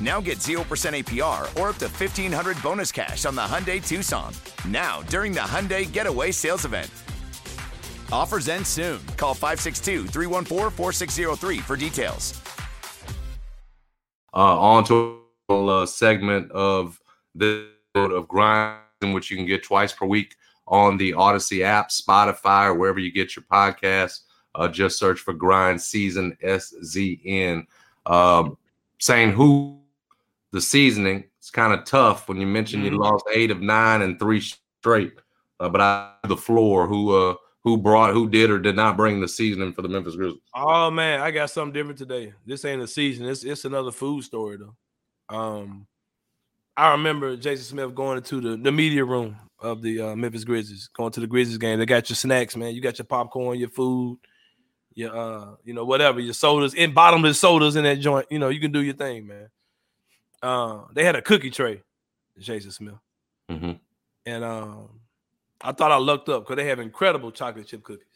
Now get 0% APR or up to 1500 bonus cash on the Hyundai Tucson. Now, during the Hyundai Getaway Sales Event. Offers end soon. Call 562 314 4603 for details. uh, on to a segment of the of grind, which you can get twice per week on the Audacy app, Spotify, or wherever you get your podcasts. Uh, just search for Grind Season SZN. Um, saying who the seasoning. It's kind of tough when you mention you lost eight of nine and three straight. Uh, but I the floor who uh who brought who did or did not bring the seasoning for the Memphis Grizzlies. Oh man, I got something different today. This ain't a season. It's it's another food story though. Um, I remember Jason Smith going into the, the media room of the uh, Memphis Grizzlies, going to the Grizzlies game. They got your snacks, man. You got your popcorn, your food, your uh, you know, whatever, your sodas, in bottomless sodas in that joint. You know, you can do your thing, man. Uh, they had a cookie tray, Jason Smith, Mm-hmm. and um, I thought I lucked up because they have incredible chocolate chip cookies.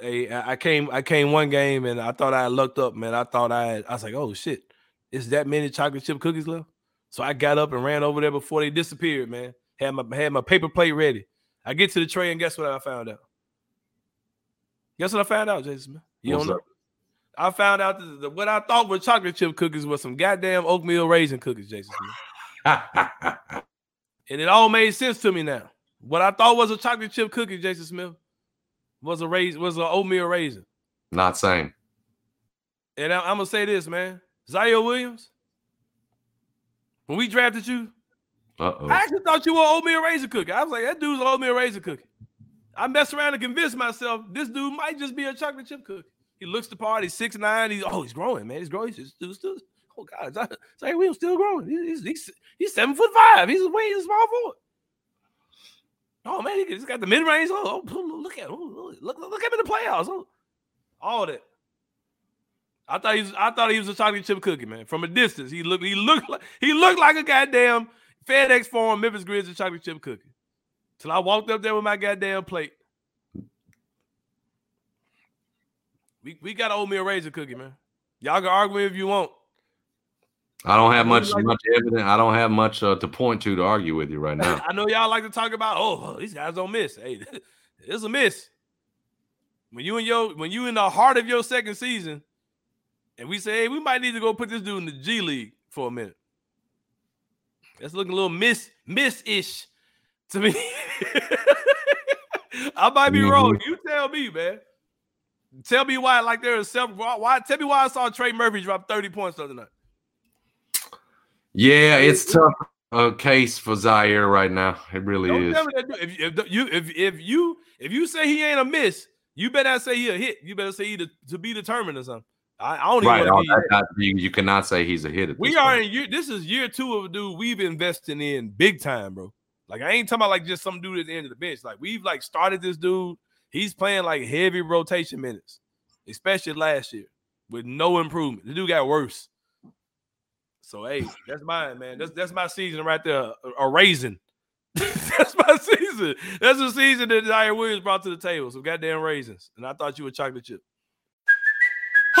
They, I came, I came one game and I thought I lucked up, man. I thought I, had, I was like, oh shit, is that many chocolate chip cookies left? So I got up and ran over there before they disappeared, man. Had my had my paper plate ready. I get to the tray and guess what I found out? Guess what I found out, Jason Smith? You What's don't know. I found out that the, what I thought were chocolate chip cookies were some goddamn oatmeal raisin cookies, Jason And it all made sense to me now. What I thought was a chocolate chip cookie, Jason Smith, was a raisin, was an oatmeal raisin. Not same. And I, am gonna say this, man. Ziaire Williams, when we drafted you, Uh oh. I actually thought you were oatmeal raisin cookie. I was like, that dude's an oatmeal raisin cookie. I messed around and convinced myself this dude might just be a chocolate chip cookie. He looks the part. He's six nine. He's oh, he's growing, man. He's growing. He's still, still oh god, Ziaire Ziaire Williams still growing. He's, he's he's seven foot five. He's way he's a small forward. Oh man, he- he's got the mid range. Oh, oh, look at him. Oh, Look, look at him in the playoffs. Oh, all that. I thought he was. I thought he was a chocolate chip cookie, man. From a distance, he looked. He looked like he looked like a goddamn FedEx Forum Memphis Grizzlies chocolate chip cookie. Till I walked up there with my goddamn plate. We we got an oatmeal raisin cookie, man. Y'all can argue if you want. I don't have I much like- much evidence. I don't have much uh, to point to to argue with you right now. I know y'all like to talk about. Oh, these guys don't miss. Hey, it's a miss. When you in your when you in the heart of your second season, and we say, hey, we might need to go put this dude in the G League for a minute. That's looking a little miss miss ish to me. I might be wrong. You tell me, man. Tell me why, like there is several. Why? Tell me why I saw Trey Murphy drop thirty points the other night. Yeah, it's tough uh, case for Ziaire right now. It really Don't is. tell me that. dude- If, if you if if you if you say he ain't a miss, you better say he a hit. You better say he to, to be determined or something. I, I don't Right. even that- you, you cannot say he's a hit. At We this are point. in year. This is year two of a dude we've investing in big time, bro. Like I ain't talking about like just some dude at the end of the bench. Like we've like started this dude. He's playing like heavy rotation minutes, especially last year with no improvement. The dude got worse. So hey, that's mine, man. That's that's my season right there. A, a raisin. that's my season. That's the season that Ziaire Williams brought to the table. Some goddamn raisins. And I thought you were chocolate chip.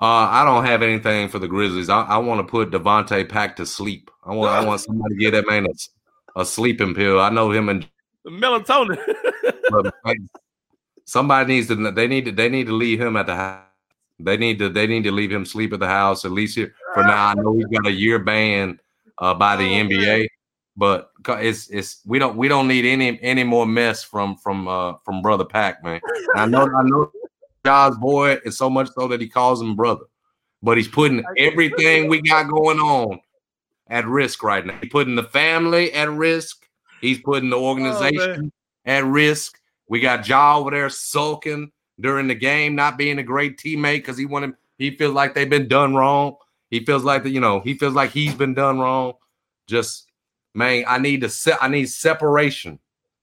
Uh, I don't have anything for the Grizzlies. I, I want to put Davonte Pack to sleep. I want I want somebody to get that man a, a sleeping pill. I know him and melatonin. somebody needs to they need to they need to leave him at the house. They need to they need to leave him sleep at the house at least here for now. I know he's got a year ban uh, by the NBA, but it's it's we don't we don't need any any more mess from from uh from brother Pack man. I know I know Ja's boy and so much so that he calls him brother, but he's putting everything we got going on at risk right now. He's putting the family at risk. He's putting the organization at risk. We got Ja over there sulking during the game, not being a great teammate because he wanted he feels like they've been done wrong. He feels like that, you know, he feels like he's been done wrong. Just man, I need to set I need separation.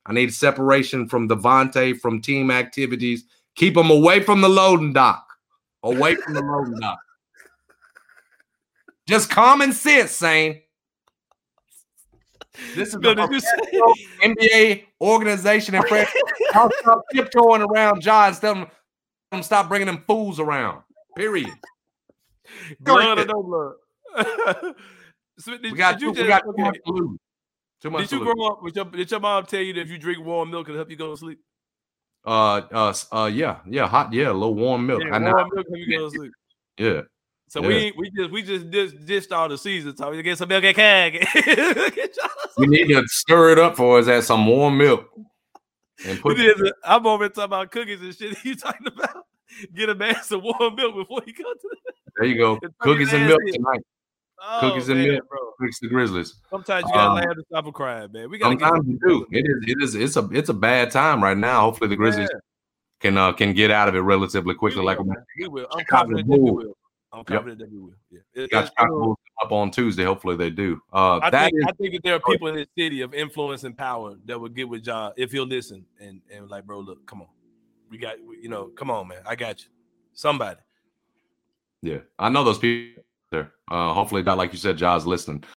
I need separation from Davonte from team activities. Keep them away from the loading dock. Away from the loading dock. Just common sense, Sain. This is No, the you say- NBA organization and friends. I'll stop tiptoeing around John. Tell them, them stop bringing them fools around. Period. blood or no blood. So did, We got did you too, we just- got too much to lose. Too much Did you lose. grow up with your did your mom tell you that if you drink warm milk it'll help you go to sleep? Uh, uh, uh, yeah, yeah, hot, yeah, a little warm milk. Yeah, I know. warm milk you go to sleep. Yeah, So Yeah. we we just we just dis- dished all the season talk. We get some milk and cag. we need to stir it up for us at some warm milk and put. I'm over talking about cookies and shit. You talking about get a man some warm milk before you comes to the There you go. Cookies and milk tonight. Oh, Cookies and man, milk. bro. Fix the Grizzlies. Sometimes you gotta Um, laugh to stop from crying, man. We gotta Sometimes you do. It is. It is. It's a. It's a bad time right now. Hopefully the Grizzlies can uh, can get out of it relatively quickly. Like we we will. I'm confident that we will. I'm Yep. confident that we will. Yeah. It- got Chicago up on Tuesday. Hopefully they do. Uh, I that think, is I think that there are people in this city of influence and power that would get with John if he'll listen and and like, bro, look, come on, we got, you know, come on, man, I got you. Somebody. Yeah, I know those people there. Uh, hopefully, not like you said, Ja's listening.